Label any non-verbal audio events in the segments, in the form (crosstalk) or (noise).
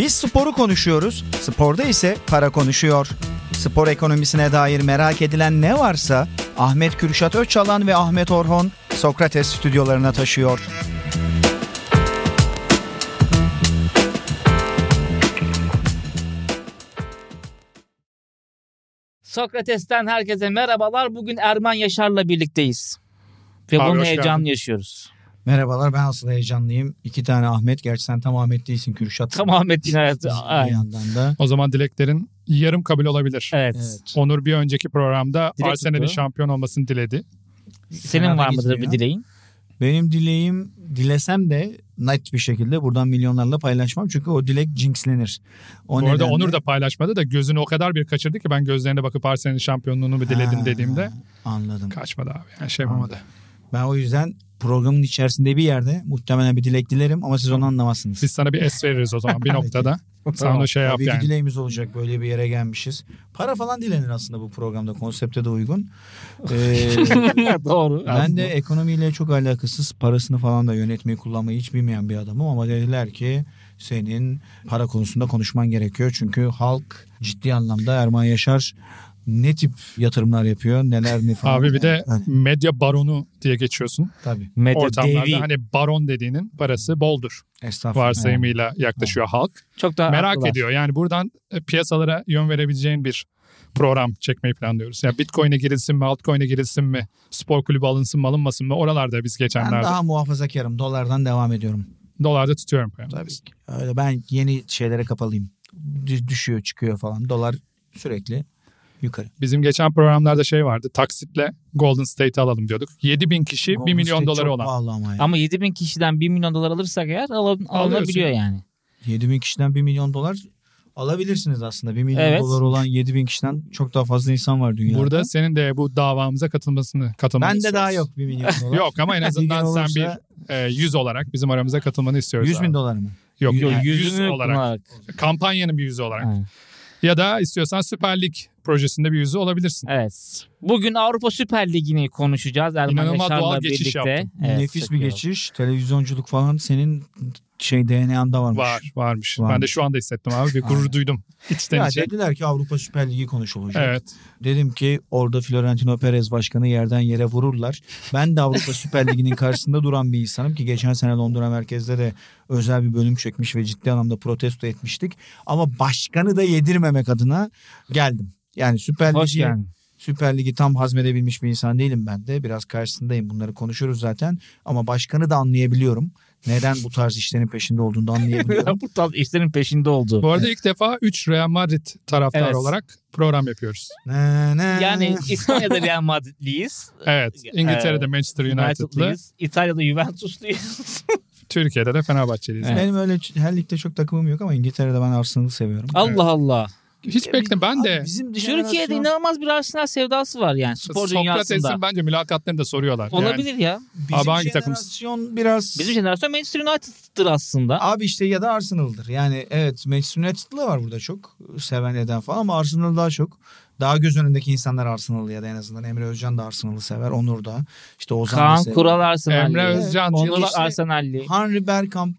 Biz sporu konuşuyoruz, sporda ise para konuşuyor. Spor ekonomisine dair merak edilen ne varsa Ahmet Kürşat Öçalan ve Ahmet Orhon Sokrates stüdyolarına taşıyor. Sokrates'ten herkese merhabalar. Bugün Erman Yaşar'la birlikteyiz. Ve Abi bunun heyecanını yaşıyoruz. Merhabalar ben asıl heyecanlıyım. İki tane Ahmet. Gerçi sen tam Ahmet değilsin Kürşat. Tam Ahmet'in hayatı. Bir Aynen. yandan da. O zaman dileklerin yarım kabul olabilir. Evet. Evet. Onur bir önceki programda Dilek Arsenal'in tuttu. şampiyon olmasını diledi. Senin Fena var mıdır bir gitmiyor. dileğin? Benim dileğim dilesem de net bir şekilde buradan milyonlarla paylaşmam. Çünkü o dilek jinxlenir. O Bu arada nedenle- Onur da paylaşmadı da gözünü o kadar bir kaçırdı ki ben gözlerine bakıp Arsenal'in şampiyonluğunu mu diledim Ha, dediğimde Anladım. kaçmadı abi. Yani şey yapamadı. Ben o yüzden programın içerisinde bir yerde muhtemelen bir dilek dilerim ama siz onu anlamazsınız. Biz sana bir es veririz o zaman bir (laughs) noktada. Sen Tamam. şey yap Tabii yani. dileğimiz olacak böyle bir yere gelmişiz. Para falan dilenir aslında bu programda konsepte de uygun. Ee, (laughs) Doğru. ben de ekonomiyle çok alakasız parasını falan da yönetmeyi kullanmayı hiç bilmeyen bir adamım ama dediler ki senin para konusunda konuşman gerekiyor. Çünkü halk ciddi anlamda Erman Yaşar ne tip yatırımlar yapıyor neler ne falan. Abi bir de Yani, medya baronu diye geçiyorsun. tabii Medya Ortamlarda devi. hani baron dediğinin parası boldur. estağfurullah. Varsayımıyla yaklaşıyor halk. Çok da Merak haklılar. ediyor. Yani buradan e, piyasalara yön verebileceğin bir program çekmeyi planlıyoruz. Yani Bitcoin'e girilsin mi, altcoin'e girilsin mi, spor kulübü alınsın mı, alınmasın mı? Oralarda biz Ben geçenlerde daha muhafazakarım. Dolardan devam ediyorum. dolarda tutuyorum. Yani. Tabii ki. Öyle ben yeni şeylere kapalıyım. Dü- Düşüyor çıkıyor falan. Dolar sürekli yukarı. Bizim geçen programlarda şey vardı. Taksitle Golden State'i alalım diyorduk. 7000 kişi 1 Golden milyon State doları olan. ama ya. Ama 7000 kişiden 1 milyon dolar alırsak eğer al- alınabiliyor yani. 7000 kişiden 1 milyon dolar alabilirsiniz aslında. 1 milyon Evet. dolar olan 7000 kişiden çok daha fazla insan var dünyada. Burada senin de bu davamıza katılmasını katılmanı Bende istiyoruz. daha yok 1 milyon (laughs) dolar. Yok ama en (laughs) azından gün sen olursa bir e, 100 olarak bizim aramıza katılmanı istiyoruz. 100 bin abi. dolar mı? Yok, Yok, yani 100 yüzünü olarak. kullanarak. Kampanyanın bir yüzü olarak. Ha. Ya da istiyorsan Süper Lig projesinde bir yüzü olabilirsin. Evet. Bugün Avrupa Süper Ligi'ni konuşacağız Erman İnanılmaz Yaşar'la doğal geçiş birlikte. yaptın. Evet, Nefis bir iyi geçiş. Televizyonculuk falan senin şey DNA'nda varmış. Var, varmış. Varmış. Ben de şu anda hissettim abi. Bir gurur duydum. İçten Ya içe. dediler ki Avrupa Süper Ligi konuşulacak. Evet. Dedim ki orada Florentino Perez başkanı yerden yere vururlar. Ben de Avrupa Süper Ligi'nin karşısında duran bir insanım ki geçen sene Londra merkezde de özel bir bölüm çekmiş ve ciddi anlamda protesto etmiştik. Ama başkanı da yedirmemek adına geldim. Yani Süper Hoş Ligi. Süper Ligi tam hazmedebilmiş bir insan değilim ben de. Biraz karşısındayım bunları konuşuruz zaten. Ama başkanı da anlayabiliyorum. Neden bu tarz işlerin peşinde olduğunu da anlayabiliyorum. (laughs) Bu tarz işlerin peşinde oldu. Bu arada ilk defa 3 Real Madrid taraftarı Evet. olarak program yapıyoruz. Ne, ne. Yani İspanya'da Real Madridliyiz. Evet. İngiltere'de Ee, Manchester United'lı. United'lıyız. İtalya'da Juventus'luyuz. (laughs) Türkiye'de de Fenerbahçeliyiz. Evet. Benim öyle her ligde çok takımım yok ama İngiltere'de ben Arsenal'ı seviyorum. Allah Allah. Hiç bekle ben de bizim Türkiye'de inanılmaz bir Arsenal sevdası var yani spor dünyasında. Sokrates'in bence mülakatlarını da soruyorlar. Olabilir ya. Bizim Abi hangi takım? jenerasyon biraz Bizim jenerasyon Manchester United'dır aslında. abi işte ya da Arsenal'dır. Yani evet Manchester United'lı var burada çok seven eden falan ama Arsenal daha çok. Daha göz önündeki insanlar Arsenal'lı ya da en azından Emre Özcan da Arsenal'ı sever. Onur da. işte Ozan da Kaan sever. Kural Arsenal'li. Emre Özcan, Onur işte- Arsenal'li. Henry Bergkamp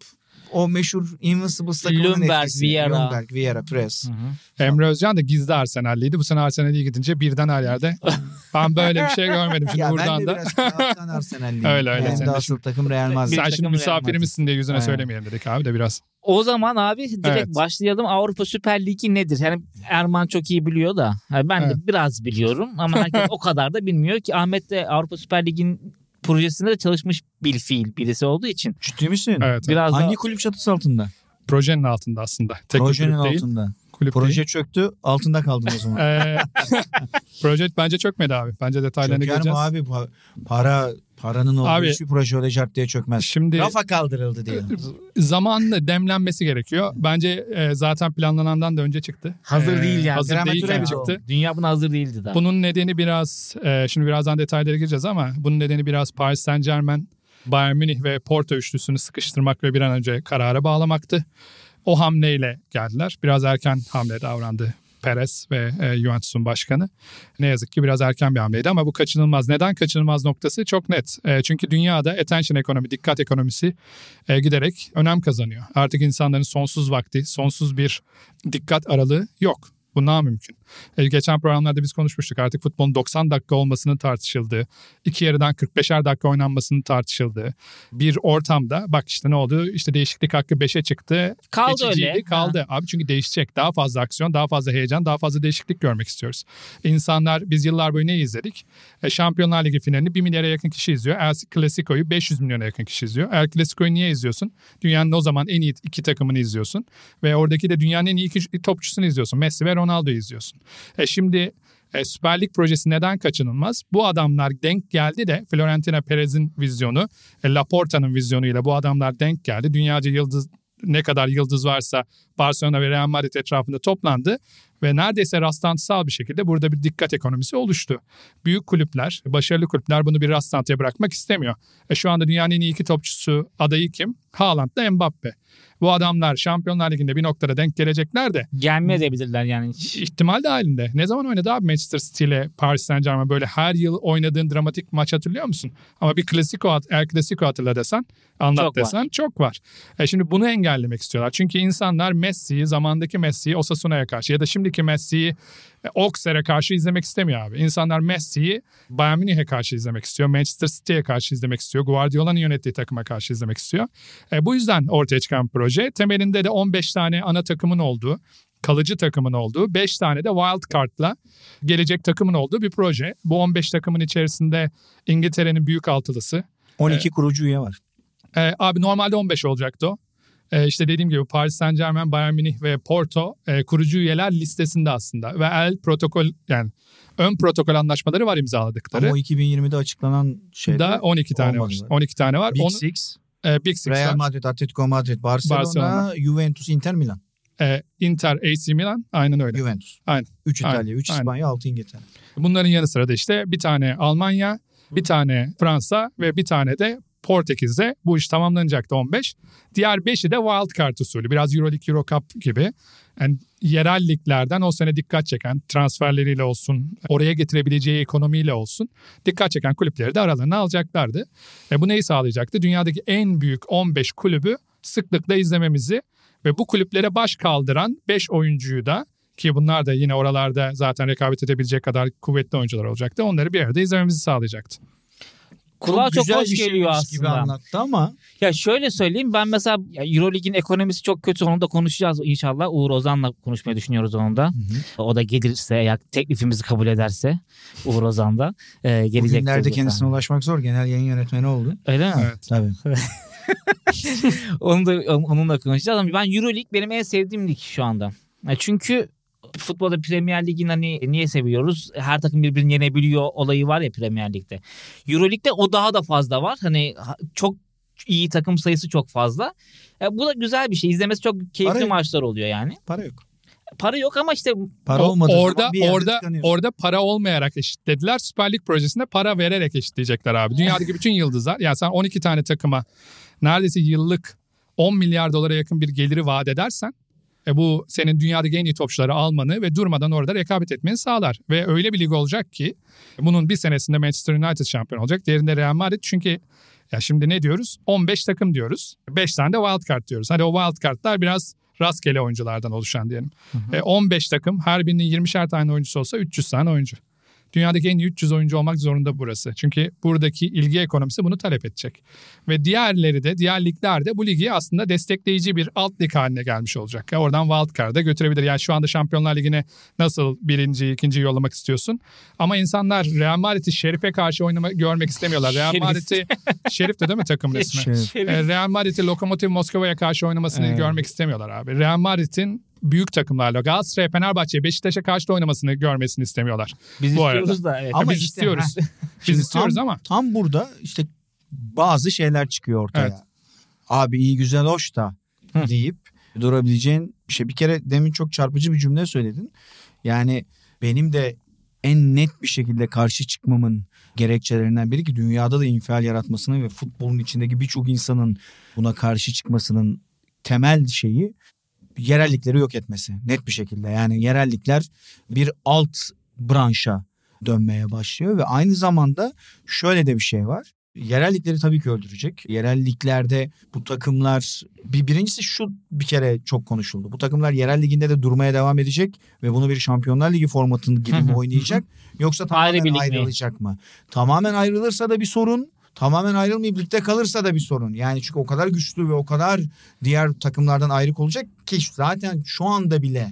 o meşhur Invincible takımının Lundberg, etkisi. Vieira. Lundberg, Vieira, Press. Hı hı. Emre Özcan da gizli Arsenal'liydi. Bu sene Arsenal'e gidince birden her yerde. (laughs) ben böyle bir şey görmedim. Şimdi ya ben buradan de da. biraz Arsenal'liyim. Öyle, öyle. De de asıl takım Real Madrid. Sen takım şimdi misafirimizsin diye yüzüne Evet. söylemeyelim dedik abi de biraz. O zaman abi direkt Evet. başlayalım. Avrupa Süper Ligi nedir? Yani Erman çok iyi biliyor da. yani ben Evet. de biraz biliyorum ama herkes o kadar da bilmiyor ki Ahmet de Avrupa Süper Ligi'nin projesinde de çalışmış bir fiil birisi olduğu için Ciddi misin? Evet. biraz Hangi da kulüp çatısı altında? Projenin altında aslında. Tek bir Projenin kulüp değil. altında. Kulüp Proje değil. çöktü altında kaldın o zaman. Ee, (laughs) proje bence çökmedi abi. Bence detaylarını Çöker mi göreceğiz. abi Pa- para paranın olduğu Abi- hiçbir proje öyle cart diye çökmez. Şimdi Rafa kaldırıldı diye. (laughs) zamanla demlenmesi gerekiyor. Bence e, zaten planlanandan da önce çıktı. hazır Ee, değil yani. Hazır değilken bir çıktı. Dünya buna hazır değildi daha. Bunun nedeni biraz, e, şimdi birazdan detaylara gireceğiz ama bunun nedeni biraz Paris Saint Germain, Bayern Münih ve Porto üçlüsünü sıkıştırmak ve bir an önce karara bağlamaktı. O hamleyle geldiler. Biraz erken hamle davrandı Perez ve e, Juventus'un başkanı. Ne yazık ki biraz erken bir hamleydi ama bu kaçınılmaz. Neden kaçınılmaz noktası çok net. E, çünkü dünyada attention ekonomi, dikkat ekonomisi e, giderek önem kazanıyor. Artık insanların sonsuz vakti, sonsuz bir dikkat aralığı yok. Bu mümkün. E, geçen programlarda biz konuşmuştuk artık futbolun 90 dakika olmasının tartışıldığı, iki yarıdan 45'er dakika oynanmasının tartışıldığı bir ortamda bak işte ne oldu işte değişiklik hakkı 5'e çıktı. Kaldı Geçiciydi, öyle. Kaldı abi çünkü değişecek daha fazla aksiyon daha fazla heyecan daha fazla değişiklik görmek istiyoruz. İnsanlar biz yıllar boyu ne izledik? E, Şampiyonlar Ligi finalini 1 milyara yakın kişi izliyor. El Clasico'yu 500 milyona yakın kişi izliyor. El Clasico'yu niye izliyorsun? Dünyanın o zaman en iyi iki takımını izliyorsun. Ve oradaki de dünyanın en iyi iki topçusunu izliyorsun. Messi ve Ronaldo'yu izliyorsun. E şimdi e, Süper Lig projesi neden kaçınılmaz? Bu adamlar denk geldi de Florentina Perez'in vizyonu, e, Laporta'nın vizyonuyla bu adamlar denk geldi. Dünyaca yıldız ne kadar yıldız varsa Barcelona ve Real Madrid etrafında toplandı ve neredeyse rastlantısal bir şekilde burada bir dikkat ekonomisi oluştu. Büyük kulüpler, başarılı kulüpler bunu bir rastlantıya bırakmak istemiyor. E şu anda dünyanın en iyi iki topçusu adayı kim? Haaland'la Mbappe. Bu adamlar Şampiyonlar Ligi'nde bir noktada denk gelecekler de. Gelmeye edebilirler yani. İhtimal dahilinde. Ne zaman oynadı abi Manchester City ile Paris Saint Germain böyle her yıl oynadığın dramatik maç hatırlıyor musun? Ama bir klasiko, El Clasico hatırla desen, anlat çok desen var. çok var. E şimdi bunu engellemek istiyorlar. Çünkü insanlar Messi'yi, zamandaki Messi'yi Osasuna'ya karşı ya da şimdiki Messi'yi Auxerre'e karşı izlemek istemiyor abi. İnsanlar Messi'yi Bayern Münih'e karşı izlemek istiyor. Manchester City'ye karşı izlemek istiyor. Guardiola'nın yönettiği takıma karşı izlemek istiyor. E, bu yüzden ortaya çıkan proje. Temelinde de 15 tane ana takımın olduğu, kalıcı takımın olduğu, 5 tane de wild card'la gelecek takımın olduğu bir proje. Bu 15 takımın içerisinde İngiltere'nin büyük altılısı. 12 kurucu üye var. E, abi normalde 15 olacaktı o. E, işte dediğim gibi Paris Saint Germain, Bayern Münih ve Porto e, kurucu üyeler listesinde aslında. Ve el protokol yani ön protokol anlaşmaları var imzaladıkları. Ama o 2020'de açıklanan şeyde da 12 tane var. olmadı. 12 tane var. Big Onu- Six, e, Big Six Real var. Madrid, Atletico Madrid, Barcelona, Barcelona. Juventus, Inter Milan. E, Inter, AC Milan aynen öyle. Juventus. Aynen. 3 Aynen. İtalya, 3 Aynen. İspanya, 6 İngiltere. Bunların yanı sıra da işte bir tane Almanya, bir tane Fransa ve bir tane de Portekiz'de bu iş tamamlanacaktı 15. Diğer 5'i de wild card usulü. Biraz Euroleague, Euro Cup gibi. Yani yerel liglerden o sene dikkat çeken transferleriyle olsun, oraya getirebileceği ekonomiyle olsun dikkat çeken kulüpleri de aralarına alacaklardı. E bu neyi sağlayacaktı? Dünyadaki en büyük 15 kulübü sıklıkla izlememizi ve bu kulüplere baş kaldıran 5 oyuncuyu da ki bunlar da yine oralarda zaten rekabet edebilecek kadar kuvvetli oyuncular olacaktı. Onları bir arada izlememizi sağlayacaktı. Kulağa çok, güzel hoş bir geliyor şeymiş gibi aslında. anlattı ama Ya şöyle söyleyeyim ben mesela ya Eurolig'in ekonomisi çok kötü onu da konuşacağız inşallah. Uğur Ozan'la konuşmayı düşünüyoruz onu da. O da gelirse eğer teklifimizi kabul ederse Uğur Ozan da e, gelecek. bugünlerde kendisine ulaşmak zor. Genel yayın yönetmeni oldu. Öyle mi? Evet. Tabii. (laughs) Onu da onunla konuşacağız ama ben Euroleague benim en sevdiğim lig şu anda. Ya Çünkü futbolda Premier Lig'in hani niye seviyoruz? Her takım birbirini yenebiliyor olayı var ya Premier Lig'de. Euroleague'de o daha da fazla var. Hani ha- çok iyi takım sayısı çok fazla. Ya bu da güzel bir şey. İzlemesi çok keyifli Para- maçlar oluyor yani. Para yok. Para yok ama işte Para O- olmadığı orada orada orada para olmayarak eşitlediler. Süper Lig projesinde para vererek eşitleyecekler abi. Dünyadaki bütün yıldızlar yani sen 12 tane takıma neredeyse yıllık 10 milyar dolara yakın bir geliri vaat edersen e bu senin dünyadaki en iyi topçuları almanı ve durmadan orada rekabet etmeni sağlar. Ve öyle bir lig olacak ki bunun bir senesinde Manchester United şampiyon olacak. Diğerinde Real Madrid çünkü ya şimdi ne diyoruz? 15 takım diyoruz. 5 tane de wild card diyoruz. Hadi o wild card'lar biraz rastgele oyunculardan oluşan diyelim. E, 15 takım her birinin 20'şer tane oyuncusu olsa 300 tane oyuncu. Dünyadaki en iyi 300 oyuncu olmak zorunda burası. Çünkü buradaki ilgi ekonomisi bunu talep edecek. Ve diğerleri de, diğer ligler de bu ligi aslında destekleyici bir alt lig haline gelmiş olacak. Ya oradan wildcard'a götürebilir. Yani şu anda Şampiyonlar Ligi'ne nasıl birinci, ikinci yollamak istiyorsun? Ama insanlar Real Madrid'i Şerif'e karşı oynama, görmek istemiyorlar. Real. Şerif'ti. Şerif de değil mi takımın (laughs) ismi? Şey, E, Real Madrid'i Lokomotiv Moskova'ya karşı oynamasını Evet. görmek istemiyorlar abi. Real Madrid'in büyük takımlarla Galatasaray, Fenerbahçe, Beşiktaş'a karşı da oynamasını görmesini istemiyorlar. biz Bu istiyoruz da evet. Ama biz işte, istiyoruz. (laughs) Biz istiyoruz tam- ama tam burada işte bazı şeyler çıkıyor ortaya. Evet. Abi iyi güzel hoş da Hı. deyip durabileceğin bir şey. Bir kere demin çok çarpıcı bir cümle söyledin. Yani benim de en net bir şekilde karşı çıkmamın gerekçelerinden biri ki dünyada da infial yaratmasının ve futbolun içindeki birçok insanın buna karşı çıkmasının temel şeyi yerellikleri yok etmesi net bir şekilde. Yani yerellikler bir alt branşa dönmeye başlıyor ve aynı zamanda şöyle de bir şey var. Yerellikleri tabii ki öldürecek. Yerelliklerde bu takımlar bir birincisi şu bir kere çok konuşuldu. Bu takımlar yerel liginde de durmaya devam edecek ve bunu bir Şampiyonlar Ligi formatında gibi mi oynayacak yoksa tamamen Ayrı mi? ayrılacak mı? Tamamen ayrılırsa da bir sorun. Tamamen ayrılmayıp ligde kalırsa da bir sorun. Yani çünkü o kadar güçlü ve o kadar diğer takımlardan ayrık olacak ki zaten şu anda bile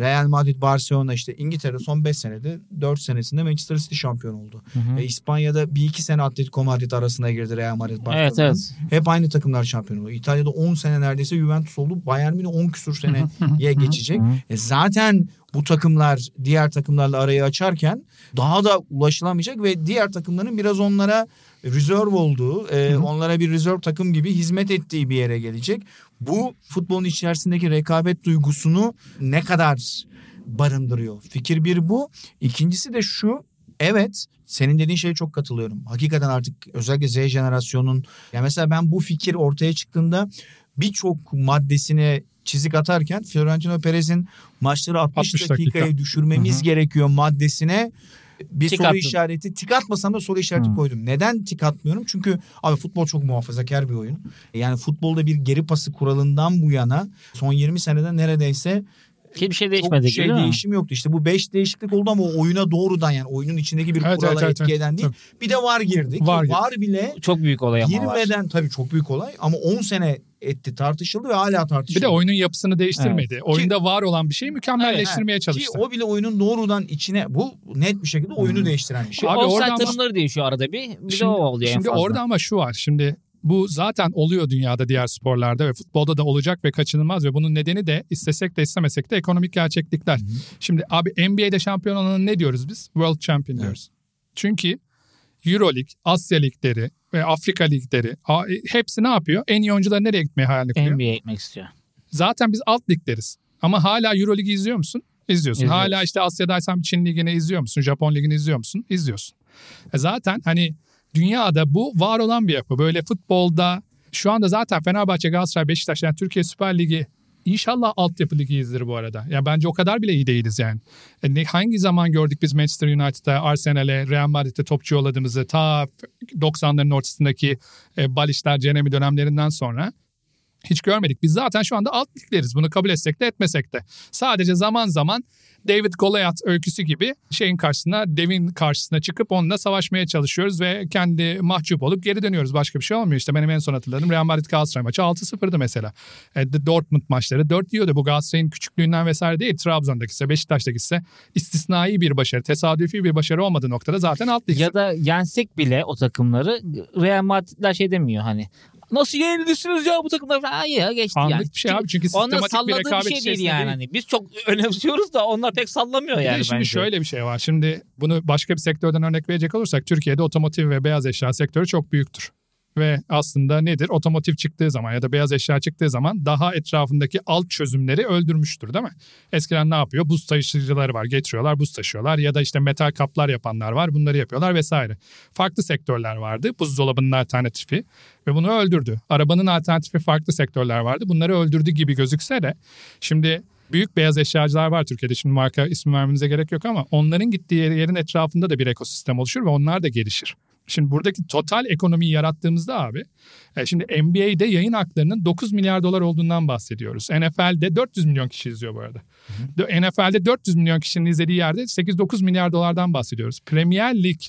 Real Madrid, Barcelona işte İngiltere son 5 senede 4 senesinde Manchester City şampiyon oldu. E, İspanya'da bir iki sene Atletico Madrid arasına girdi Real Madrid, Barcelona. Evet evet. Hep aynı takımlar şampiyon oluyor. İtalya'da 10 sene neredeyse Juventus oldu. Bayern Münih 10 küsur seneye geçecek. E zaten bu takımlar diğer takımlarla arayı açarken daha da ulaşılamayacak ve diğer takımların biraz onlara reserve olduğu, e, onlara bir reserve takım gibi hizmet ettiği bir yere gelecek. Bu futbolun içerisindeki rekabet duygusunu ne kadar barındırıyor? Fikir bir bu. İkincisi de şu. Evet senin dediğin şeye çok katılıyorum. Hakikaten artık özellikle Z jenerasyonun ya mesela ben bu fikir ortaya çıktığında birçok maddesine çizik atarken Florentino Perez'in maçları 60, 60 dakikaya dakika. düşürmemiz gerekiyor maddesine bir Tik soru attın. işareti tik atmasam da soru işareti Hı. koydum. Neden tik atmıyorum? Çünkü abi futbol çok muhafazakar bir oyun. Yani futbolda bir geri pası kuralından bu yana son 20 senede neredeyse Hiçbir şey çok değişmedi şey değil mi? değişim yoktu. İşte bu 5 değişiklik oldu ama o oyuna doğrudan yani oyunun içindeki bir Evet, kurala evet, evet, etki evet. eden değil. Bir de var girdi. Ki VAR girdi. var bile Çok büyük olay ama var. girmeden tabii çok büyük olay ama 10 sene etti tartışıldı ve hala Bir tartışılıyor. de oyunun yapısını değiştirmedi. Oyunda var olan bir şeyi mükemmelleştirmeye Ki çalıştı. o bile oyunun doğrudan içine bu net bir şekilde oyunu değiştiren bir şey. Abi bak- tanımları değişiyor arada bir. Bir de Şimdi- o oluyor en Şimdi fazla. orada ama şu var. Şimdi bu zaten oluyor dünyada diğer sporlarda ve futbolda da olacak ve kaçınılmaz ve bunun nedeni de istesek de istemesek de ekonomik gerçeklikler. Şimdi abi NBA'de şampiyon olana ne diyoruz biz? World Champion diyoruz. Çünkü Euroleague, Asya ligleri ve Afrika ligleri a- hepsi ne yapıyor? En iyi oyuncular nereye gitmeye hayalini kuruyor? NBA'ye gitmek istiyor. Zaten biz alt ligleriz. Ama hala Euroleague'i izliyor musun? İzliyorsun. İzliyoruz. Hala işte Asya'daysan bir Çin ligini izliyor musun? Japon ligini izliyor musun? İzliyorsun. E zaten hani dünyada bu var olan bir yapı. Böyle futbolda şu anda zaten Fenerbahçe, Galatasaray, Beşiktaş yani Türkiye Süper Ligi İnşallah altyapı ligiyiz bu arada. Ya bence o kadar bile iyi değiliz yani. E ne, hangi zaman gördük biz Manchester United'a, Arsenal'e, Real Madrid'e topçu yolladığımızı ta 90'ların ortasındaki e, Balişler, Cenemi dönemlerinden sonra hiç görmedik. Biz zaten şu anda alt ligleriz. Bunu kabul etsek de etmesek de. Sadece zaman zaman David Goliath öyküsü gibi şeyin karşısına, devin karşısına çıkıp onunla savaşmaya çalışıyoruz ve kendi mahcup olup geri dönüyoruz. Başka bir şey olmuyor. İşte benim en son hatırladığım Real Madrid Galatasaray maçı 6-0'dı mesela. E, Dortmund maçları 4 yiyordu. Bu Galatasaray'ın küçüklüğünden vesaire değil. Trabzon'daki ise Beşiktaş'taki ise istisnai bir başarı, tesadüfi bir başarı olmadığı noktada zaten alt lig. Ya da yensek bile o takımları Real Madrid'ler şey demiyor hani. Nasıl yenilirsiniz ya bu takımlar? Ha ya geçti Anlık yani. bir şey abi çünkü Onlar sistematik bir salladığı bir rekabet şey değil içerisinde yani. değil. Hani biz çok önemsiyoruz da onlar pek sallamıyor Bir de yani şimdi bence. şöyle bir şey var. Şimdi bunu başka bir sektörden örnek verecek olursak Türkiye'de otomotiv ve beyaz eşya sektörü çok büyüktür. Ve aslında nedir? Otomotiv çıktığı zaman ya da beyaz eşya çıktığı zaman daha etrafındaki alt çözümleri öldürmüştür değil mi? Eskiden ne yapıyor? Buz taşıyıcıları var. Getiriyorlar buz taşıyorlar ya da işte metal kaplar yapanlar var. Bunları yapıyorlar vesaire. Farklı sektörler vardı. Buzdolabının alternatifi ve bunu öldürdü. Arabanın alternatifi farklı sektörler vardı. Bunları öldürdü gibi gözükse de şimdi büyük beyaz eşyacılar var Türkiye'de. Şimdi marka ismi vermemize gerek yok ama onların gittiği yerin etrafında da bir ekosistem oluşur ve onlar da gelişir. Şimdi buradaki total ekonomiyi yarattığımızda abi, e, şimdi NBA'de yayın haklarının 9 milyar dolar olduğundan bahsediyoruz. NFL'de 400 milyon kişi izliyor bu arada. Hı NFL'de 400 milyon kişinin izlediği yerde 8-9 milyar dolardan bahsediyoruz. Premier Lig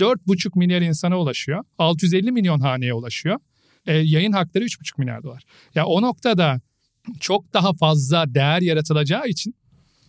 4,5 milyar insana ulaşıyor. 650 milyon haneye ulaşıyor. E, yayın hakları 3,5 milyar dolar. Ya o noktada çok daha fazla değer yaratılacağı için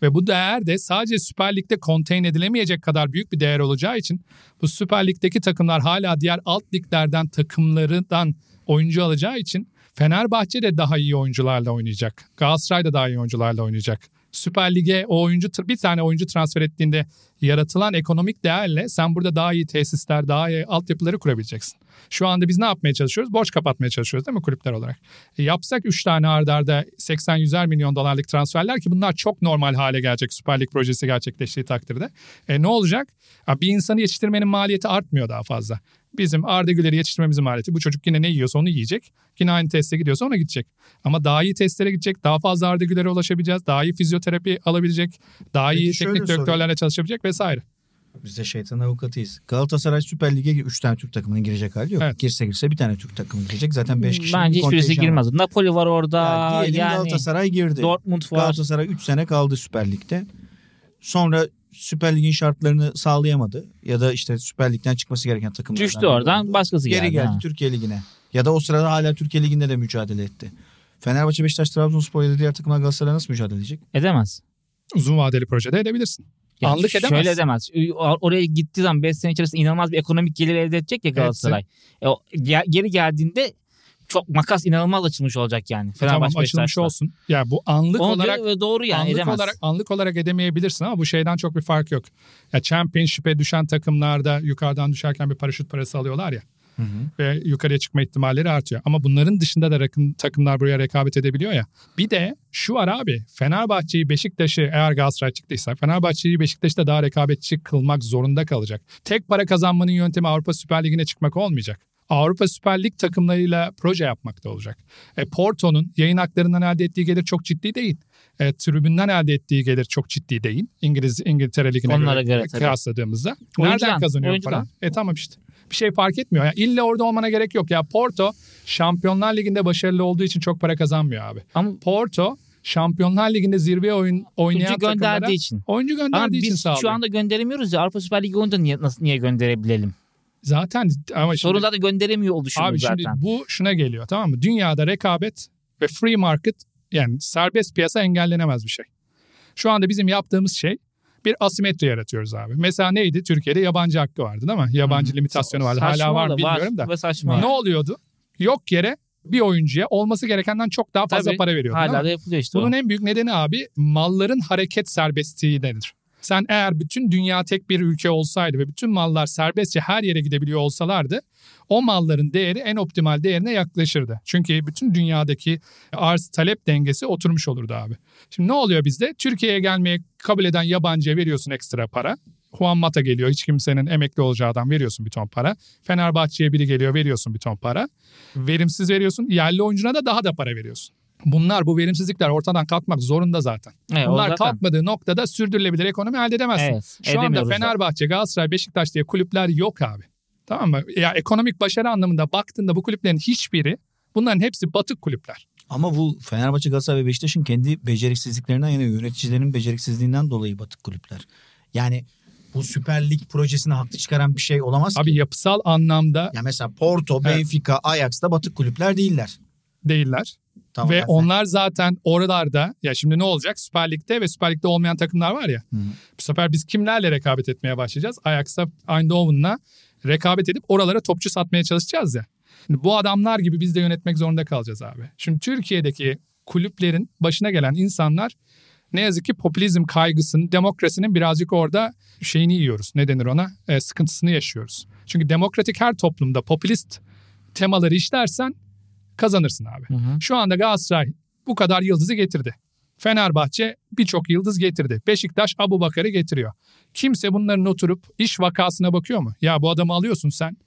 ve bu değer de sadece Süper Lig'de konteyn edilemeyecek kadar büyük bir değer olacağı için bu Süper Lig'deki takımlar hala diğer alt liglerden takımlarından oyuncu alacağı için Fenerbahçe de daha iyi oyuncularla oynayacak. Galatasaray da daha iyi oyuncularla oynayacak. Süper Lig'e o oyuncu bir tane oyuncu transfer ettiğinde yaratılan ekonomik değerle sen burada daha iyi tesisler, daha iyi altyapıları kurabileceksin. Şu anda biz ne yapmaya çalışıyoruz? Borç kapatmaya çalışıyoruz değil mi kulüpler olarak? E, yapsak 3 tane ardarda arda 80-100'er milyon dolarlık transferler ki bunlar çok normal hale gelecek Süper Lig projesi gerçekleştiği takdirde. E, ne olacak? Bir insanı yetiştirmenin maliyeti artmıyor daha fazla. Bizim Arda Güler'i yetiştirmemizin maliyeti. Bu çocuk yine ne yiyorsa onu yiyecek. Yine aynı teste gidiyorsa ona gidecek. Ama daha iyi testlere gidecek. Daha fazla Arda Güler'e ulaşabileceğiz. Daha iyi fizyoterapi alabilecek. Daha Peki iyi teknik sorayım. direktörlerle çalışabilecek vesaire. Biz de şeytan avukatıyız. Galatasaray Süper Lig'e 3 tane Türk takımının girecek hali yok. Evet. Girse girse bir tane Türk takımı girecek. Zaten 5 kişi. Bence hiçbirisi girmez. Napoli var orada. Yani yani Galatasaray girdi. Dortmund var. Galatasaray 3 sene kaldı Süper Lig'de. Sonra Süper Lig'in şartlarını sağlayamadı. Ya da işte Süper Lig'den çıkması gereken takımlardan. Düştü oradan oldu. başkası Geri geldi. geldi ha. Türkiye Ligi'ne. Ya da o sırada hala Türkiye Ligi'nde de mücadele etti. Fenerbahçe, Beşiktaş, Trabzonspor ya da diğer takımlar Galatasaray nasıl mücadele edecek? Edemez. Uzun vadeli projede edebilirsin. Yani Anlık edemez. Şöyle edemez. Or- Oraya gittiği zaman 5 sene içerisinde inanılmaz bir ekonomik gelir elde edecek ya Galatasaray. E, geri geldiğinde çok makas inanılmaz açılmış olacak yani. tamam Fenerbahçe açılmış Beşiktaş'ta. olsun. Ya bu anlık Onu olarak diyor ve doğru yani anlık edemez. olarak anlık olarak edemeyebilirsin ama bu şeyden çok bir fark yok. Ya Championship'e düşen takımlarda yukarıdan düşerken bir paraşüt parası alıyorlar ya ve yukarıya çıkma ihtimalleri artıyor. Ama bunların dışında da rakım, takımlar buraya rekabet edebiliyor ya. Bir de şu var abi Fenerbahçe'yi Beşiktaş'ı eğer Galatasaray çıktıysa Fenerbahçe'yi Beşiktaş'ta daha rekabetçi kılmak zorunda kalacak. Tek para kazanmanın yöntemi Avrupa Süper Ligi'ne çıkmak olmayacak. Avrupa Süper Lig takımlarıyla proje yapmak da olacak. E, Porto'nun yayın haklarından elde ettiği gelir çok ciddi değil. E, tribünden elde ettiği gelir çok ciddi değil. İngiliz İngiltere Ligi'ne Onlara göre, göre tabii. kıyasladığımızda. Nereden Oyuncudan, kazanıyor oyuncudan. para? E tamam işte. Bir şey fark etmiyor. Yani illa orada olmana gerek yok. Ya Porto Şampiyonlar Ligi'nde başarılı olduğu için çok para kazanmıyor abi. Ama Porto Şampiyonlar Ligi'nde zirveye oyun, oynayan oyuncu gönderdiği için. oyuncu Ama gönderdiği için biz sağlıyor. şu anda gönderemiyoruz ya. Avrupa Süper Ligi oyuncu niye, nasıl, niye gönderebilelim? Zaten ama şimdi, Sorun zaten gönderemiyor oluşumuz abi zaten. şimdi bu şuna geliyor tamam mı? Dünyada rekabet ve free market yani serbest piyasa engellenemez bir şey. Şu anda bizim yaptığımız şey bir asimetri yaratıyoruz abi. Mesela neydi? Türkiye'de yabancı hakkı vardı değil mi? Yabancı hı. limitasyonu vardı. Saçma Hala var da mı bilmiyorum da. Ve saçma. Ne oluyordu? Yok yere bir oyuncuya olması gerekenden çok daha fazla Tabii, para veriyordu. Hala da yapılıyor işte Bunun o. en büyük nedeni abi malların hareket serbestliği nedir? Sen eğer bütün dünya tek bir ülke olsaydı ve bütün mallar serbestçe her yere gidebiliyor olsalardı o malların değeri en optimal değerine yaklaşırdı. Çünkü bütün dünyadaki arz talep dengesi oturmuş olurdu abi. Şimdi ne oluyor bizde? Türkiye'ye gelmeye kabul eden yabancıya veriyorsun ekstra para. Juan Mata geliyor hiç kimsenin emekli olacağı adam veriyorsun bir ton para. Fenerbahçe'ye biri geliyor veriyorsun bir ton para. Verimsiz veriyorsun yerli oyuncuna da daha da para veriyorsun. Bunlar bu verimsizlikler ortadan kalkmak zorunda zaten. Evet, Bunlar zaten. kalkmadığı noktada sürdürülebilir ekonomi elde edemezsin. Evet, Şu anda. Fenerbahçe, Galatasaray, Beşiktaş diye kulüpler yok abi. Tamam mı? Ya ekonomik başarı anlamında baktığında bu kulüplerin hiçbiri bunların hepsi batık kulüpler. Ama bu Fenerbahçe, Galatasaray ve Beşiktaş'ın kendi beceriksizliklerinden yani yöneticilerin beceriksizliğinden dolayı batık kulüpler. Yani bu Süper Lig projesine haklı çıkaran bir şey olamaz ki. Abi yapısal anlamda Ya mesela Porto, Evet. Benfica, Ajax da batık kulüpler değiller. değiller. Tamam, ve onlar zaten oralarda ya şimdi ne olacak? Süper Lig'de ve Süper Lig'de olmayan takımlar var ya. Hı. Bu sefer biz kimlerle rekabet etmeye başlayacağız? Ajax'ta Eindhoven'la rekabet edip oralara topçu satmaya çalışacağız ya. Şimdi bu adamlar gibi biz de yönetmek zorunda kalacağız abi. Şimdi Türkiye'deki kulüplerin başına gelen insanlar ne yazık ki popülizm kaygısının, demokrasinin birazcık orada şeyini yiyoruz. Ne denir ona? E, sıkıntısını yaşıyoruz. Çünkü demokratik her toplumda popülist temaları işlersen kazanırsın abi. Hı hı. Şu anda Galatasaray bu kadar yıldızı getirdi. Fenerbahçe birçok yıldız getirdi. Beşiktaş Abu Bakar'ı getiriyor. Kimse bunların oturup iş vakasına bakıyor mu? Ya bu adamı alıyorsun sen.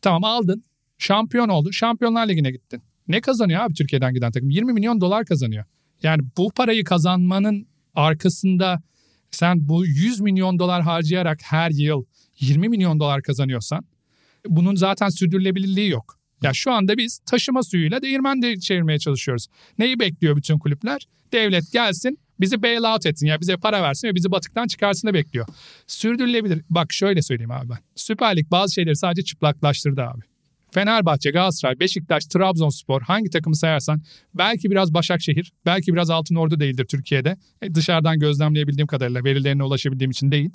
Tamam aldın. Şampiyon oldu. Şampiyonlar Ligi'ne gittin. Ne kazanıyor abi Türkiye'den giden takım? 20 milyon dolar kazanıyor. Yani bu parayı kazanmanın arkasında sen bu 100 milyon dolar harcayarak her yıl 20 milyon dolar kazanıyorsan bunun zaten sürdürülebilirliği yok. Ya şu anda biz taşıma suyuyla değirmen de çevirmeye çalışıyoruz. Neyi bekliyor bütün kulüpler? Devlet gelsin bizi bailout etsin ya bize para versin ve bizi batıktan çıkarsın bekliyor. Sürdürülebilir. Bak şöyle söyleyeyim abi ben. Süper Lig bazı şeyleri sadece çıplaklaştırdı abi. Fenerbahçe, Galatasaray, Beşiktaş, Trabzonspor hangi takımı sayarsan belki biraz Başakşehir, belki biraz Altınordu değildir Türkiye'de. E, dışarıdan gözlemleyebildiğim kadarıyla verilerine ulaşabildiğim için değil.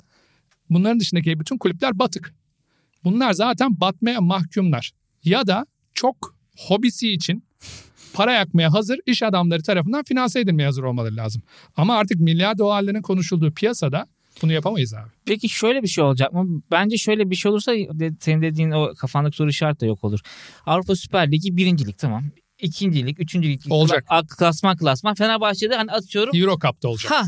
Bunların dışındaki bütün kulüpler batık. Bunlar zaten batmaya mahkumlar. Ya da çok hobisi için para yakmaya hazır iş adamları tarafından finanse edilmeye hazır olmaları lazım. Ama artık milyar dolarların konuşulduğu piyasada bunu yapamayız abi. Peki şöyle bir şey olacak mı? Bence şöyle bir şey olursa senin dediğin o kafandaki soru işareti de yok olur. Avrupa Süper Ligi birincilik tamam. İkincilik, üçüncülük. Olacak. Kla- klasman klasman. Fenerbahçe'de hani atıyorum. Euro Cup'ta olacak. Ha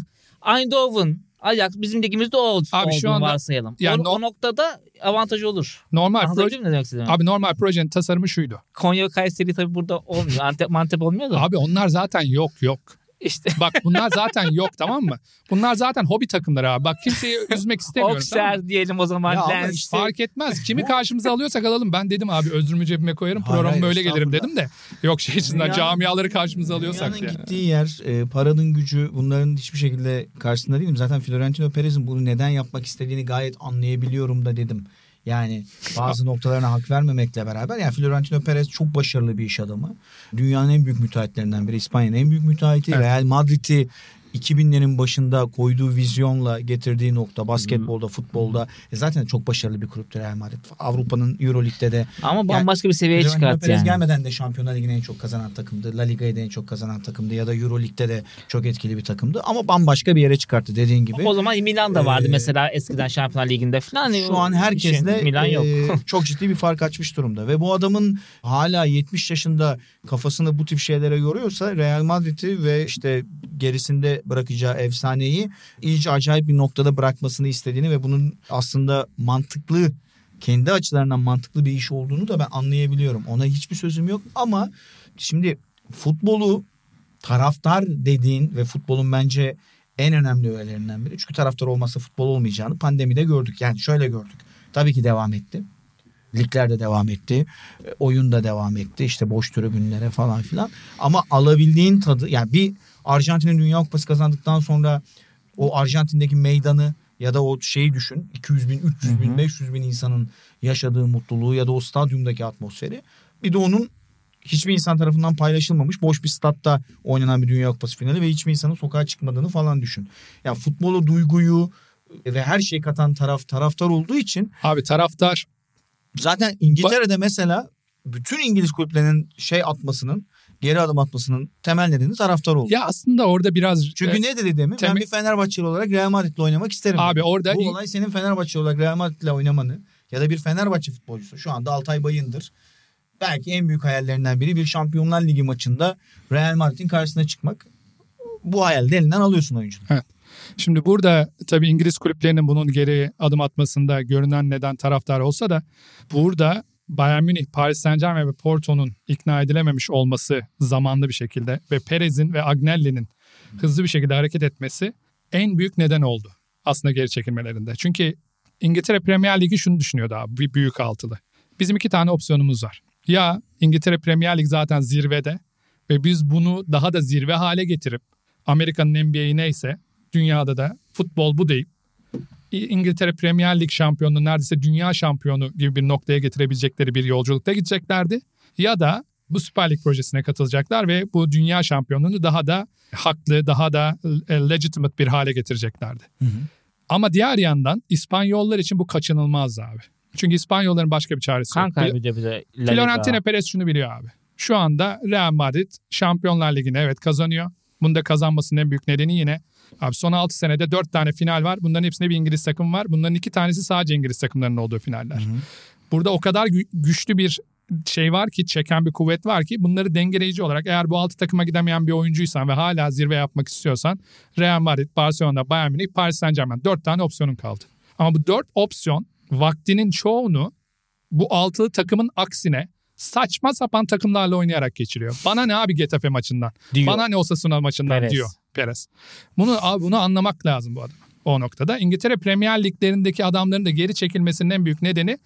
Eindhoven Ajax bizim ligimizde o Abi Abi şu anda- varsayalım. Yani o, no- o noktada avantaj olur. Normal proje, mi ne demek istediğimi? abi normal projenin tasarımı şuydu. Konya Kayseri tabii burada olmuyor. Antep Mantep olmuyor da. Abi onlar zaten yok yok. İşte (laughs) Bak bunlar zaten yok tamam mı? Bunlar zaten hobi takımları abi. Bak kimseyi üzmek istemiyorum. tamam mı? Okser diyelim o zaman. Ya Lens. işte- Fark etmez. Kimi karşımıza alıyorsak alalım. Ben dedim abi özrümü cebime koyarım. Hayır, Programıma hayır, öyle gelirim dedim de. Yok şey içinden Dünyanın- camiaları karşımıza alıyorsak Dünyanın ya. gittiği yer, e, paranın gücü bunların hiçbir şekilde karşısında değilim. Zaten Florentino Perez'in bunu neden yapmak istediğini gayet anlayabiliyorum da dedim. Yani bazı noktalarına hak vermemekle beraber yani Florentino Perez çok başarılı bir iş adamı. Dünyanın en büyük müteahhitlerinden biri. İspanya'nın en büyük müteahhiti. Evet. Real Madrid'i 2000'lerin başında koyduğu vizyonla getirdiği nokta basketbolda, futbolda e zaten çok başarılı bir kulüptür Real Madrid. Avrupa'nın Euroleague'de de Ama bambaşka bir seviyeye çıkarttı yani. gelmeden de Şampiyonlar Ligi'ni en çok kazanan takımdı. La Liga'yı da en çok kazanan takımdı. Ya da Euroleague'de de çok etkili bir takımdı. Ama bambaşka bir yere çıkarttı dediğin gibi. O zaman Milan da vardı Ee, mesela eskiden Şampiyonlar Ligi'nde falan. Şu an herkesle şey, Milan yok. e, (laughs) çok ciddi bir fark açmış durumda. Ve bu adamın hala 70 yaşında kafasını bu tip şeylere yoruyorsa Real Madrid'i ve işte gerisinde bırakacağı efsaneyi iyice acayip bir noktada bırakmasını istediğini ve bunun aslında mantıklı kendi açılarından mantıklı bir iş olduğunu da ben anlayabiliyorum. Ona hiçbir sözüm yok ama şimdi futbolu taraftar dediğin ve futbolun bence en önemli öğelerinden biri. Çünkü taraftar olmazsa futbol olmayacağını pandemide gördük. Yani şöyle gördük. Tabii ki devam etti. Ligler de devam etti. Oyun da devam etti. İşte boş tribünlere falan filan. Ama alabildiğin tadı yani bir Arjantin'in Dünya Kupası kazandıktan sonra o Arjantin'deki meydanı ya da o şeyi düşün. 200 bin, 300 bin, 500 bin insanın yaşadığı mutluluğu ya da o stadyumdaki atmosferi. Bir de onun hiçbir insan tarafından paylaşılmamış boş bir statta oynanan bir Dünya Kupası finali ve hiçbir insanın sokağa çıkmadığını falan düşün. Ya futbolu, duyguyu ve her şeyi katan taraf taraftar olduğu için Abi taraftar zaten İngiltere'de mesela bütün İngiliz kulüplerinin şey atmasının geri adım atmasının temel nedeni taraftar oldu. ya aslında orada biraz Çünkü e, ne dedi demin? Ben temi- bir Fenerbahçeli olarak Real Madrid'le oynamak isterim. abi orada Bu olay senin Fenerbahçe olarak Real Madrid'le oynamanı ya da bir Fenerbahçe futbolcusu şu anda Altay Bayındır. Belki en büyük hayallerinden biri bir Şampiyonlar Ligi maçında Real Madrid'in karşısına çıkmak. Bu hayalde elinden alıyorsun oyuncunun. Şimdi burada tabii İngiliz kulüplerinin bunun geri adım atmasında görünen neden taraftar olsa da burada Bayern Münih, Paris Saint Germain ve Porto'nun ikna edilememiş olması zamanlı bir şekilde ve Perez'in ve Agnelli'nin hızlı bir şekilde hareket etmesi en büyük neden oldu aslında geri çekilmelerinde. Çünkü İngiltere Premier Ligi şunu düşünüyordu abi bir büyük altılı. Bizim iki tane opsiyonumuz var. Ya İngiltere Premier Lig zaten zirvede ve biz bunu daha da zirve hale getirip Amerika'nın NBA'yi neyse dünyada da futbol bu deyip İngiltere Premier Lig şampiyonluğu neredeyse dünya şampiyonu gibi bir noktaya getirebilecekleri bir yolculukta gideceklerdi. Ya da bu Süper Lig projesine katılacaklar ve bu dünya şampiyonluğunu daha da haklı, daha da e, legitimate bir hale getireceklerdi. Ama diğer yandan İspanyollar için bu kaçınılmaz abi. Çünkü İspanyolların başka bir çaresi Kan yok. kaybediyor bir de. La Liga. Florentino Perez şunu biliyor abi. Şu anda Real Madrid Şampiyonlar Ligi'ni evet kazanıyor. Bunu da kazanmasının en büyük nedeni yine abi son 6 senede 4 tane final var. Bunların hepsinde bir İngiliz takım var. Bunların 2 tanesi sadece İngiliz takımlarının olduğu finaller. Burada o kadar gü- güçlü bir şey var ki çeken bir kuvvet var ki bunları dengeleyici olarak eğer bu altı takıma gidemeyen bir oyuncuysan ve hala zirve yapmak istiyorsan Real Madrid, Barcelona, Bayern Münih, Paris Saint Germain dört tane opsiyonun kaldı. Ama bu dört opsiyon vaktinin çoğunu bu altılı takımın aksine saçma sapan takımlarla oynayarak geçiriyor. Bana ne abi Getafe maçından? Diyor. Bana ne Osasuna maçından Perez. diyor Perez. Bunu abi bunu anlamak lazım bu adam o noktada. İngiltere Premier Liglerindeki adamların da geri çekilmesinin en büyük nedeni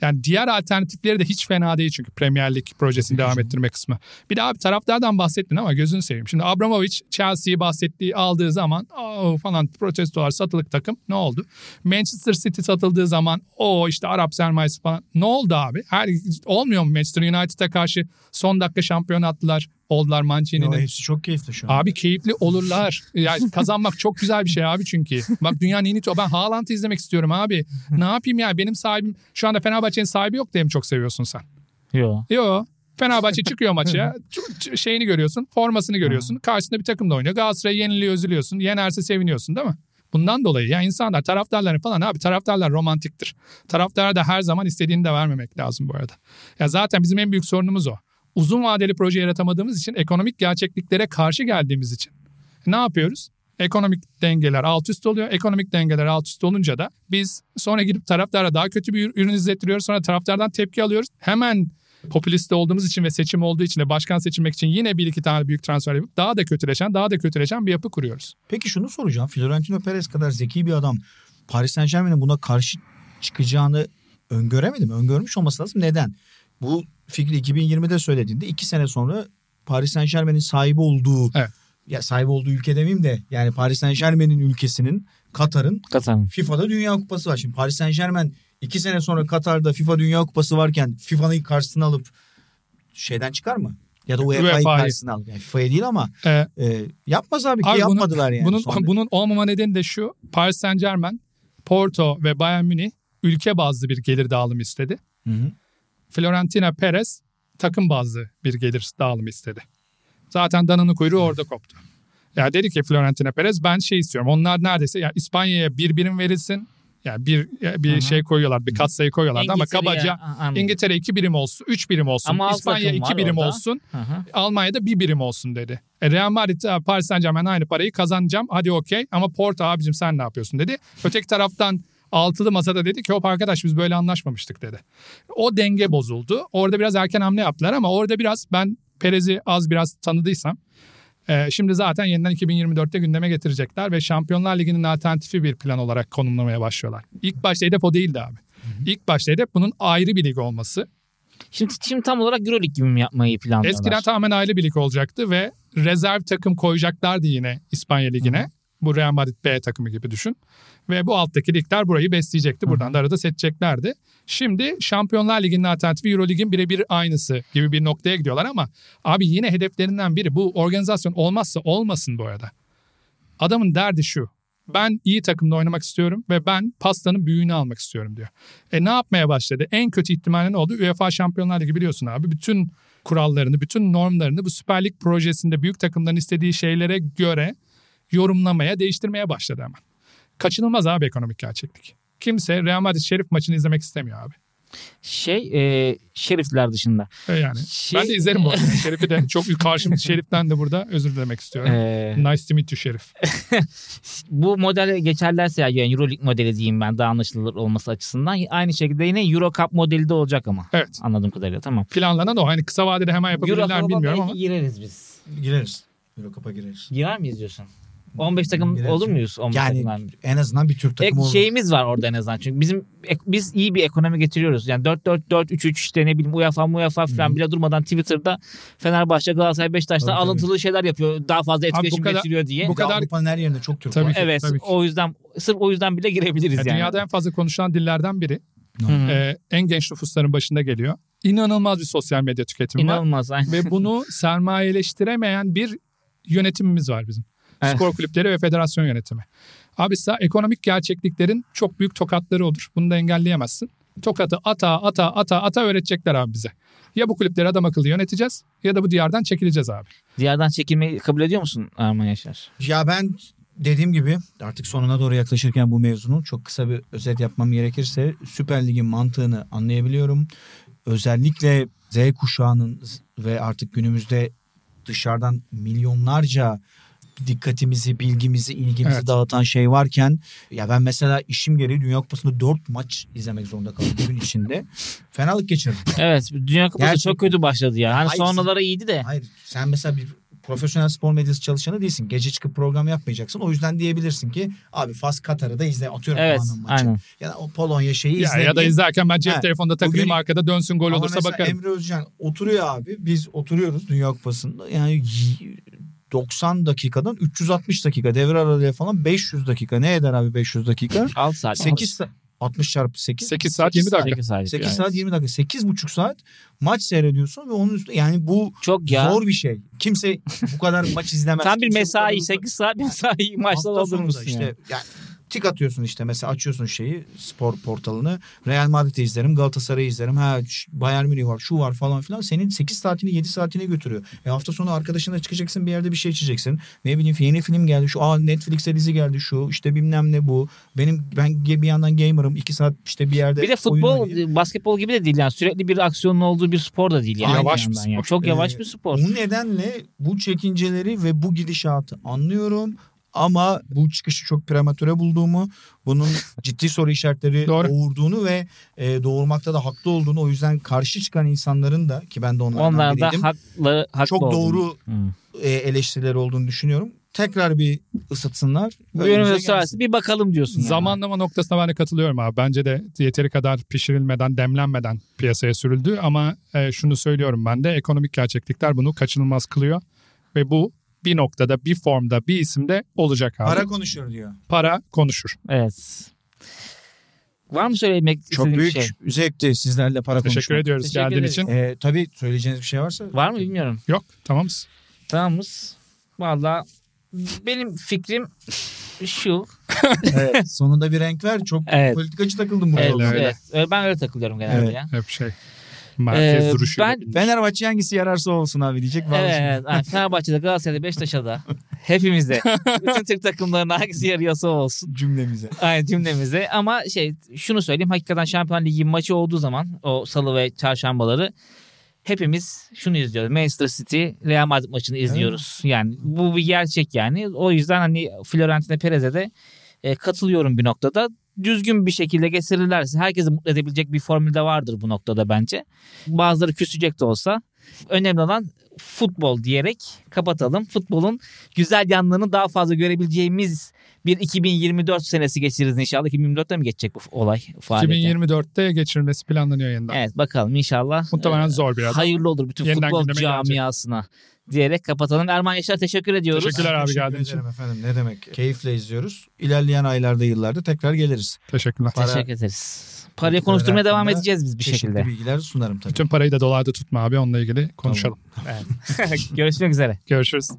yani diğer alternatifleri de hiç fena değil çünkü Premier Lig projesini devam ettirme kısmı. Bir de abi taraftardan bahsettin ama gözünü seveyim. Şimdi Abramovich Chelsea'yi bahsettiği aldığı zaman o falan protestolar satılık takım ne oldu? Manchester City satıldığı zaman o işte Arap sermayesi falan ne oldu abi? Her, olmuyor mu Manchester United'a karşı son dakika şampiyon attılar oldular Yo, Mancini'nin. hepsi çok keyifli şu an. Abi keyifli olurlar. (laughs) Yani kazanmak çok güzel bir şey abi çünkü. Bak dünyanın en iyi to- Ben Haaland'ı izlemek istiyorum abi. Ne yapayım ya benim sahibim şu anda Fenerbahçe'nin sahibi yok diye mi çok seviyorsun sen? Yo. Yo. Fenerbahçe çıkıyor maça. (laughs) şeyini görüyorsun. Formasını görüyorsun. Karşısında bir takımda oynuyor. Galatasaray yeniliyor üzülüyorsun. Yenerse seviniyorsun değil mi? Bundan dolayı ya insanlar taraftarların falan abi taraftarlar romantiktir. Taraftarlara da her zaman istediğini de vermemek lazım bu arada. Ya zaten bizim en büyük sorunumuz o. Uzun vadeli proje yaratamadığımız için ekonomik gerçekliklere karşı geldiğimiz için. Ne yapıyoruz? Ekonomik dengeler alt üst oluyor. Ekonomik dengeler alt üst olunca da biz sonra gidip taraftara daha kötü bir ürün izlettiriyoruz. Sonra taraftardan tepki alıyoruz. Hemen popülist olduğumuz için ve seçim olduğu için de başkan seçilmek için yine bir iki tane büyük transfer yapıp daha da kötüleşen, daha da kötüleşen bir yapı kuruyoruz. Peki şunu soracağım. Florentino Perez kadar zeki bir adam Paris Saint Germain'in buna karşı çıkacağını öngöremedi mi? Öngörmüş olması lazım. Neden? Bu fikri 2020'de söylediğinde iki sene sonra Paris Saint Germain'in sahibi olduğu Evet. ya sahibi olduğu ülke demeyeyim de yani Paris Saint Germain'in ülkesinin Katar'ın Kazanım. FIFA'da Dünya Kupası var. Şimdi Paris Saint Germain iki sene sonra Katar'da FIFA Dünya Kupası varken FIFA'nın karşısına alıp şeyden çıkar mı? Ya da UEFA'yı UEFA'yı. karşısına alıp. Yani FIFA'ya değil ama Ee, e, yapmaz abi ki Abi bunun- yapmadılar yani. bunun Sonra. (laughs) bunun olmama nedeni de şu. Paris Saint Germain, Porto ve Bayern Münih ülke bazlı bir gelir dağılımı istedi. Hı hı. Florentino Perez takım bazlı bir gelir dağılımı istedi. Zaten dananın kuyruğu orada koptu. Ya dedi ki Florentino Perez ben şey istiyorum. Onlar neredeyse ya İspanya'ya bir birim verilsin. Yani bir bir hı. şey koyuyorlar, bir katsayı koyuyorlar ama kabaca anladım. İngiltere iki birim olsun, üç birim olsun. Ama İspanya iki birim orada. olsun. Hı. Almanya'da bir birim olsun dedi. E Real Madrid e, Paris Saint Germain aynı parayı kazanacağım. Hadi okey ama Porto abicim sen ne yapıyorsun dedi. Öteki taraftan altılı masada dedi ki hop arkadaş biz böyle anlaşmamıştık dedi. O denge bozuldu. Orada biraz erken hamle yaptılar ama orada biraz ben Perez'i az biraz tanıdıysam e, şimdi zaten yeniden 2024'te gündeme getirecekler ve Şampiyonlar Ligi'nin alternatifi bir plan olarak konumlamaya başlıyorlar. İlk başta hedef o değildi abi. İlk başta hedef bunun ayrı bir lig olması. Şimdi, şimdi tam olarak Euroleague gibi mi yapmayı planlıyorlar? Eskiden tamamen aile birlik olacaktı ve rezerv takım koyacaklardı yine İspanya Ligi'ne. Bu Real Madrid B takımı gibi düşün. Ve bu alttaki ligler burayı besleyecekti. Buradan da arada seçeceklerdi. Şimdi Şampiyonlar Ligi'nin alternatifi Euro Lig'in birebir aynısı gibi bir noktaya gidiyorlar ama abi yine hedeflerinden biri bu organizasyon olmazsa olmasın bu arada. Adamın derdi şu. Ben iyi takımda oynamak istiyorum ve ben pastanın büyüğünü almak istiyorum diyor. E ne yapmaya başladı? En kötü ihtimalle ne oldu? UEFA Şampiyonlar Ligi biliyorsun abi. Bütün kurallarını, bütün normlarını bu Süper Lig projesinde büyük takımların istediği şeylere göre yorumlamaya, değiştirmeye başladı hemen. Kaçınılmaz abi ekonomik gerçeklik. Kimse Real Madrid Şerif maçını izlemek istemiyor abi. Şey e, şerifler dışında. E Yani Şey- ben de izlerim bu arada. Şerif'i de çok karşım Şerif'ten de burada özür dilemek istiyorum. E, Nice to meet you Şerif. (laughs) bu model geçerlerse yani Euroleague modeli diyeyim ben daha anlaşılır olması açısından aynı şekilde yine Euro Cup modeli de olacak ama. Evet. Anladığım kadarıyla tamam. Planlanan o. Hani kısa vadede hemen yapabilirler mi bilmiyorum ama. gireriz biz. Gireriz. Euro Cup'a gireriz. Girer miyiz diyorsun? 15 takım Gireriz. olur muyuz? 15 Yani takımdan? en azından bir Türk Ek, takımı olur. şeyimiz var orada en azından. Çünkü bizim ek- biz iyi bir ekonomi getiriyoruz. Yani 4-4-4-3-3 işte ne bileyim UEFA UEFA falan bile durmadan Twitter'da Fenerbahçe Galatasaray Beşiktaş'ta Tabii, tabii. alıntılı şeyler yapıyor. Daha fazla etkileşim kadar- getiriyor diye. bu Bu kadar kadar- Avrupa'nın her yerinde çok Türk Tabii var. ki. evet tabii ki. o yüzden sırf o yüzden bile girebiliriz Ya yani. Dünyada en fazla konuşulan dillerden biri. Ee, en genç nüfusların başında geliyor. İnanılmaz bir sosyal medya tüketimi var. İnanılmaz. Ve bunu (laughs) sermayeleştiremeyen bir yönetimimiz var bizim. Evet. Spor kulüpleri ve federasyon yönetimi. Abi sa ekonomik gerçekliklerin çok büyük tokatları olur. Bunu da engelleyemezsin. Tokatı ata ata ata ata öğretecekler abi bize. Ya bu kulüpleri adam akıllı yöneteceğiz ya da bu diyardan çekileceğiz abi. Diyardan çekilmeyi kabul ediyor musun Erman Yaşar? Ya ben dediğim gibi artık sonuna doğru yaklaşırken bu mevzunun çok kısa bir özet yapmam gerekirse Süper Lig'in mantığını anlayabiliyorum. Özellikle Z kuşağının ve artık günümüzde dışarıdan milyonlarca dikkatimizi, bilgimizi, ilgimizi Evet. dağıtan şey varken ya ben mesela işim gereği Dünya Kupası'nda 4 maç izlemek zorunda kaldım gün içinde. (laughs) Fenalık geçirdim. Evet Dünya Kupası Gerçekten. çok kötü başladı ya. Hani Hayır, sonraları iyiydi de. Hayır sen mesela bir profesyonel spor medyası çalışanı değilsin. Gece çıkıp program yapmayacaksın. O yüzden diyebilirsin ki abi Fas Katar'ı da izle. Atıyorum Evet maçı. aynen. Ya da o Polonya şeyi Ya, izle. ya da izlerken ben cep Ha, telefonda takılayım bugün- arkada dönsün gol olursa bakarım. Emre Özcan oturuyor abi. Biz oturuyoruz Dünya Kupası'nda. Yani 90 dakikadan 360 dakika devre aralığı falan 500 dakika. Ne eder abi 500 dakika? (laughs) 6 saat. 8 sa- 60 çarpı 8. 8 saat 20 dakika. 8 saat. 8 yani. saat 20 dakika. 8,5 saat maç seyrediyorsun ve onun üstüne yani bu Çok ya. zor bir şey. Kimse bu kadar maç (laughs) izlemez. Tam bir mesai kadar- 8 saat mesai sonunda doldurmuşsun işte yani. yani tik atıyorsun işte mesela açıyorsun şeyi spor portalını Real Madrid'i izlerim Galatasaray'ı izlerim ha Bayern Münih var şu var falan filan senin 8 saatini 7 saatini götürüyor. E hafta sonu arkadaşınla çıkacaksın bir yerde bir şey içeceksin. Ne bileyim yeni film geldi şu aa Netflix'e dizi geldi şu işte bilmem ne bu. Benim ben bir yandan gamer'ım 2 saat işte bir yerde Bir de futbol, basketbol gibi de değil yani. Sürekli bir aksiyonun olduğu bir spor da değil yani. Yavaş bir spor. yani. Çok yavaş Ee, bir spor. Bu nedenle bu çekinceleri ve bu gidişatı anlıyorum. Ama bu çıkışı çok prematüre bulduğumu, bunun (laughs) ciddi soru işaretleri Doğru. doğurduğunu ve e, doğurmakta da haklı olduğunu o yüzden karşı çıkan insanların da ki ben de onlardan Onlar da biriydim. haklı, haklı çok doğru Hı. e, eleştirileri olduğunu düşünüyorum. Tekrar bir ısıtsınlar. Bu sonrası bir bakalım diyorsun. yani. Zamanlama noktasına ben de katılıyorum abi. Bence de yeteri kadar pişirilmeden, demlenmeden piyasaya sürüldü. Ama e, şunu söylüyorum ben de ekonomik gerçeklikler bunu kaçınılmaz kılıyor. Ve bu bir noktada, bir formda, bir isimde olacak abi. Para Para, konuşuyor diyor. konuşur. Evet. Var mı söylemek Çok istediğin bir büyük şey? zevkti sizlerle para Teşekkür konuşmak. ediyoruz Teşekkür geldiğin ederiz. için. E, tabii söyleyeceğiniz bir şey varsa. Var mı bilmiyorum. Yok, tamamız. Tamamız. Valla benim fikrim şu. (laughs) evet, sonunda bir renk ver. Çok Evet. politikacı takıldım burada. Evet, evet. Ben öyle takılıyorum genelde Evet. ya. Hep şey. Merkez Ee, duruşu. ben- Fenerbahçe hangisi yararsa olsun abi diyecek. Evet. Yani Fenerbahçe'de, Galatasaray'da, Beşiktaş'ta da (laughs) hepimizde. Bütün Türk takımlarına hangisi yarıyorsa olsun. cümlemize. Aynen cümlemize. Ama şey şunu söyleyeyim. Hakikaten Şampiyon Ligi maçı olduğu zaman o salı ve çarşambaları hepimiz şunu izliyoruz. Manchester City Real Madrid maçını izliyoruz. Yani bu bir gerçek yani. O yüzden hani Florentino Perez'e de e, katılıyorum bir noktada. Düzgün bir şekilde getirirlerse herkesi mutlu edebilecek bir formül de vardır bu noktada bence. Bazıları küsecek de olsa. Önemli olan futbol diyerek kapatalım. Futbolun güzel yanlarını daha fazla görebileceğimiz bir 2024 senesi geçiririz inşallah. 2024'te mi geçecek bu olay? Faaliyete? 2024'te geçirilmesi planlanıyor yeniden. Evet bakalım inşallah. Muhtemelen Ee, zor biraz. Hayırlı olur bütün Yeniden futbol gündeme gelecek. camiasına diyerek kapatalım. Erman Yaşar teşekkür ediyoruz. Teşekkürler abi Teşekkür geldiğin için. ederim efendim. Ne demek? Keyifle izliyoruz. İlerleyen aylarda, yıllarda tekrar geliriz. Teşekkürler. Para- Teşekkür ederiz. Parayı konuşturmaya devam edeceğiz biz bir şekilde. bilgiler sunarım tabii. Bütün parayı da dolarda tutma abi onunla ilgili konuşalım. (laughs) Görüşmek üzere. Görüşürüz.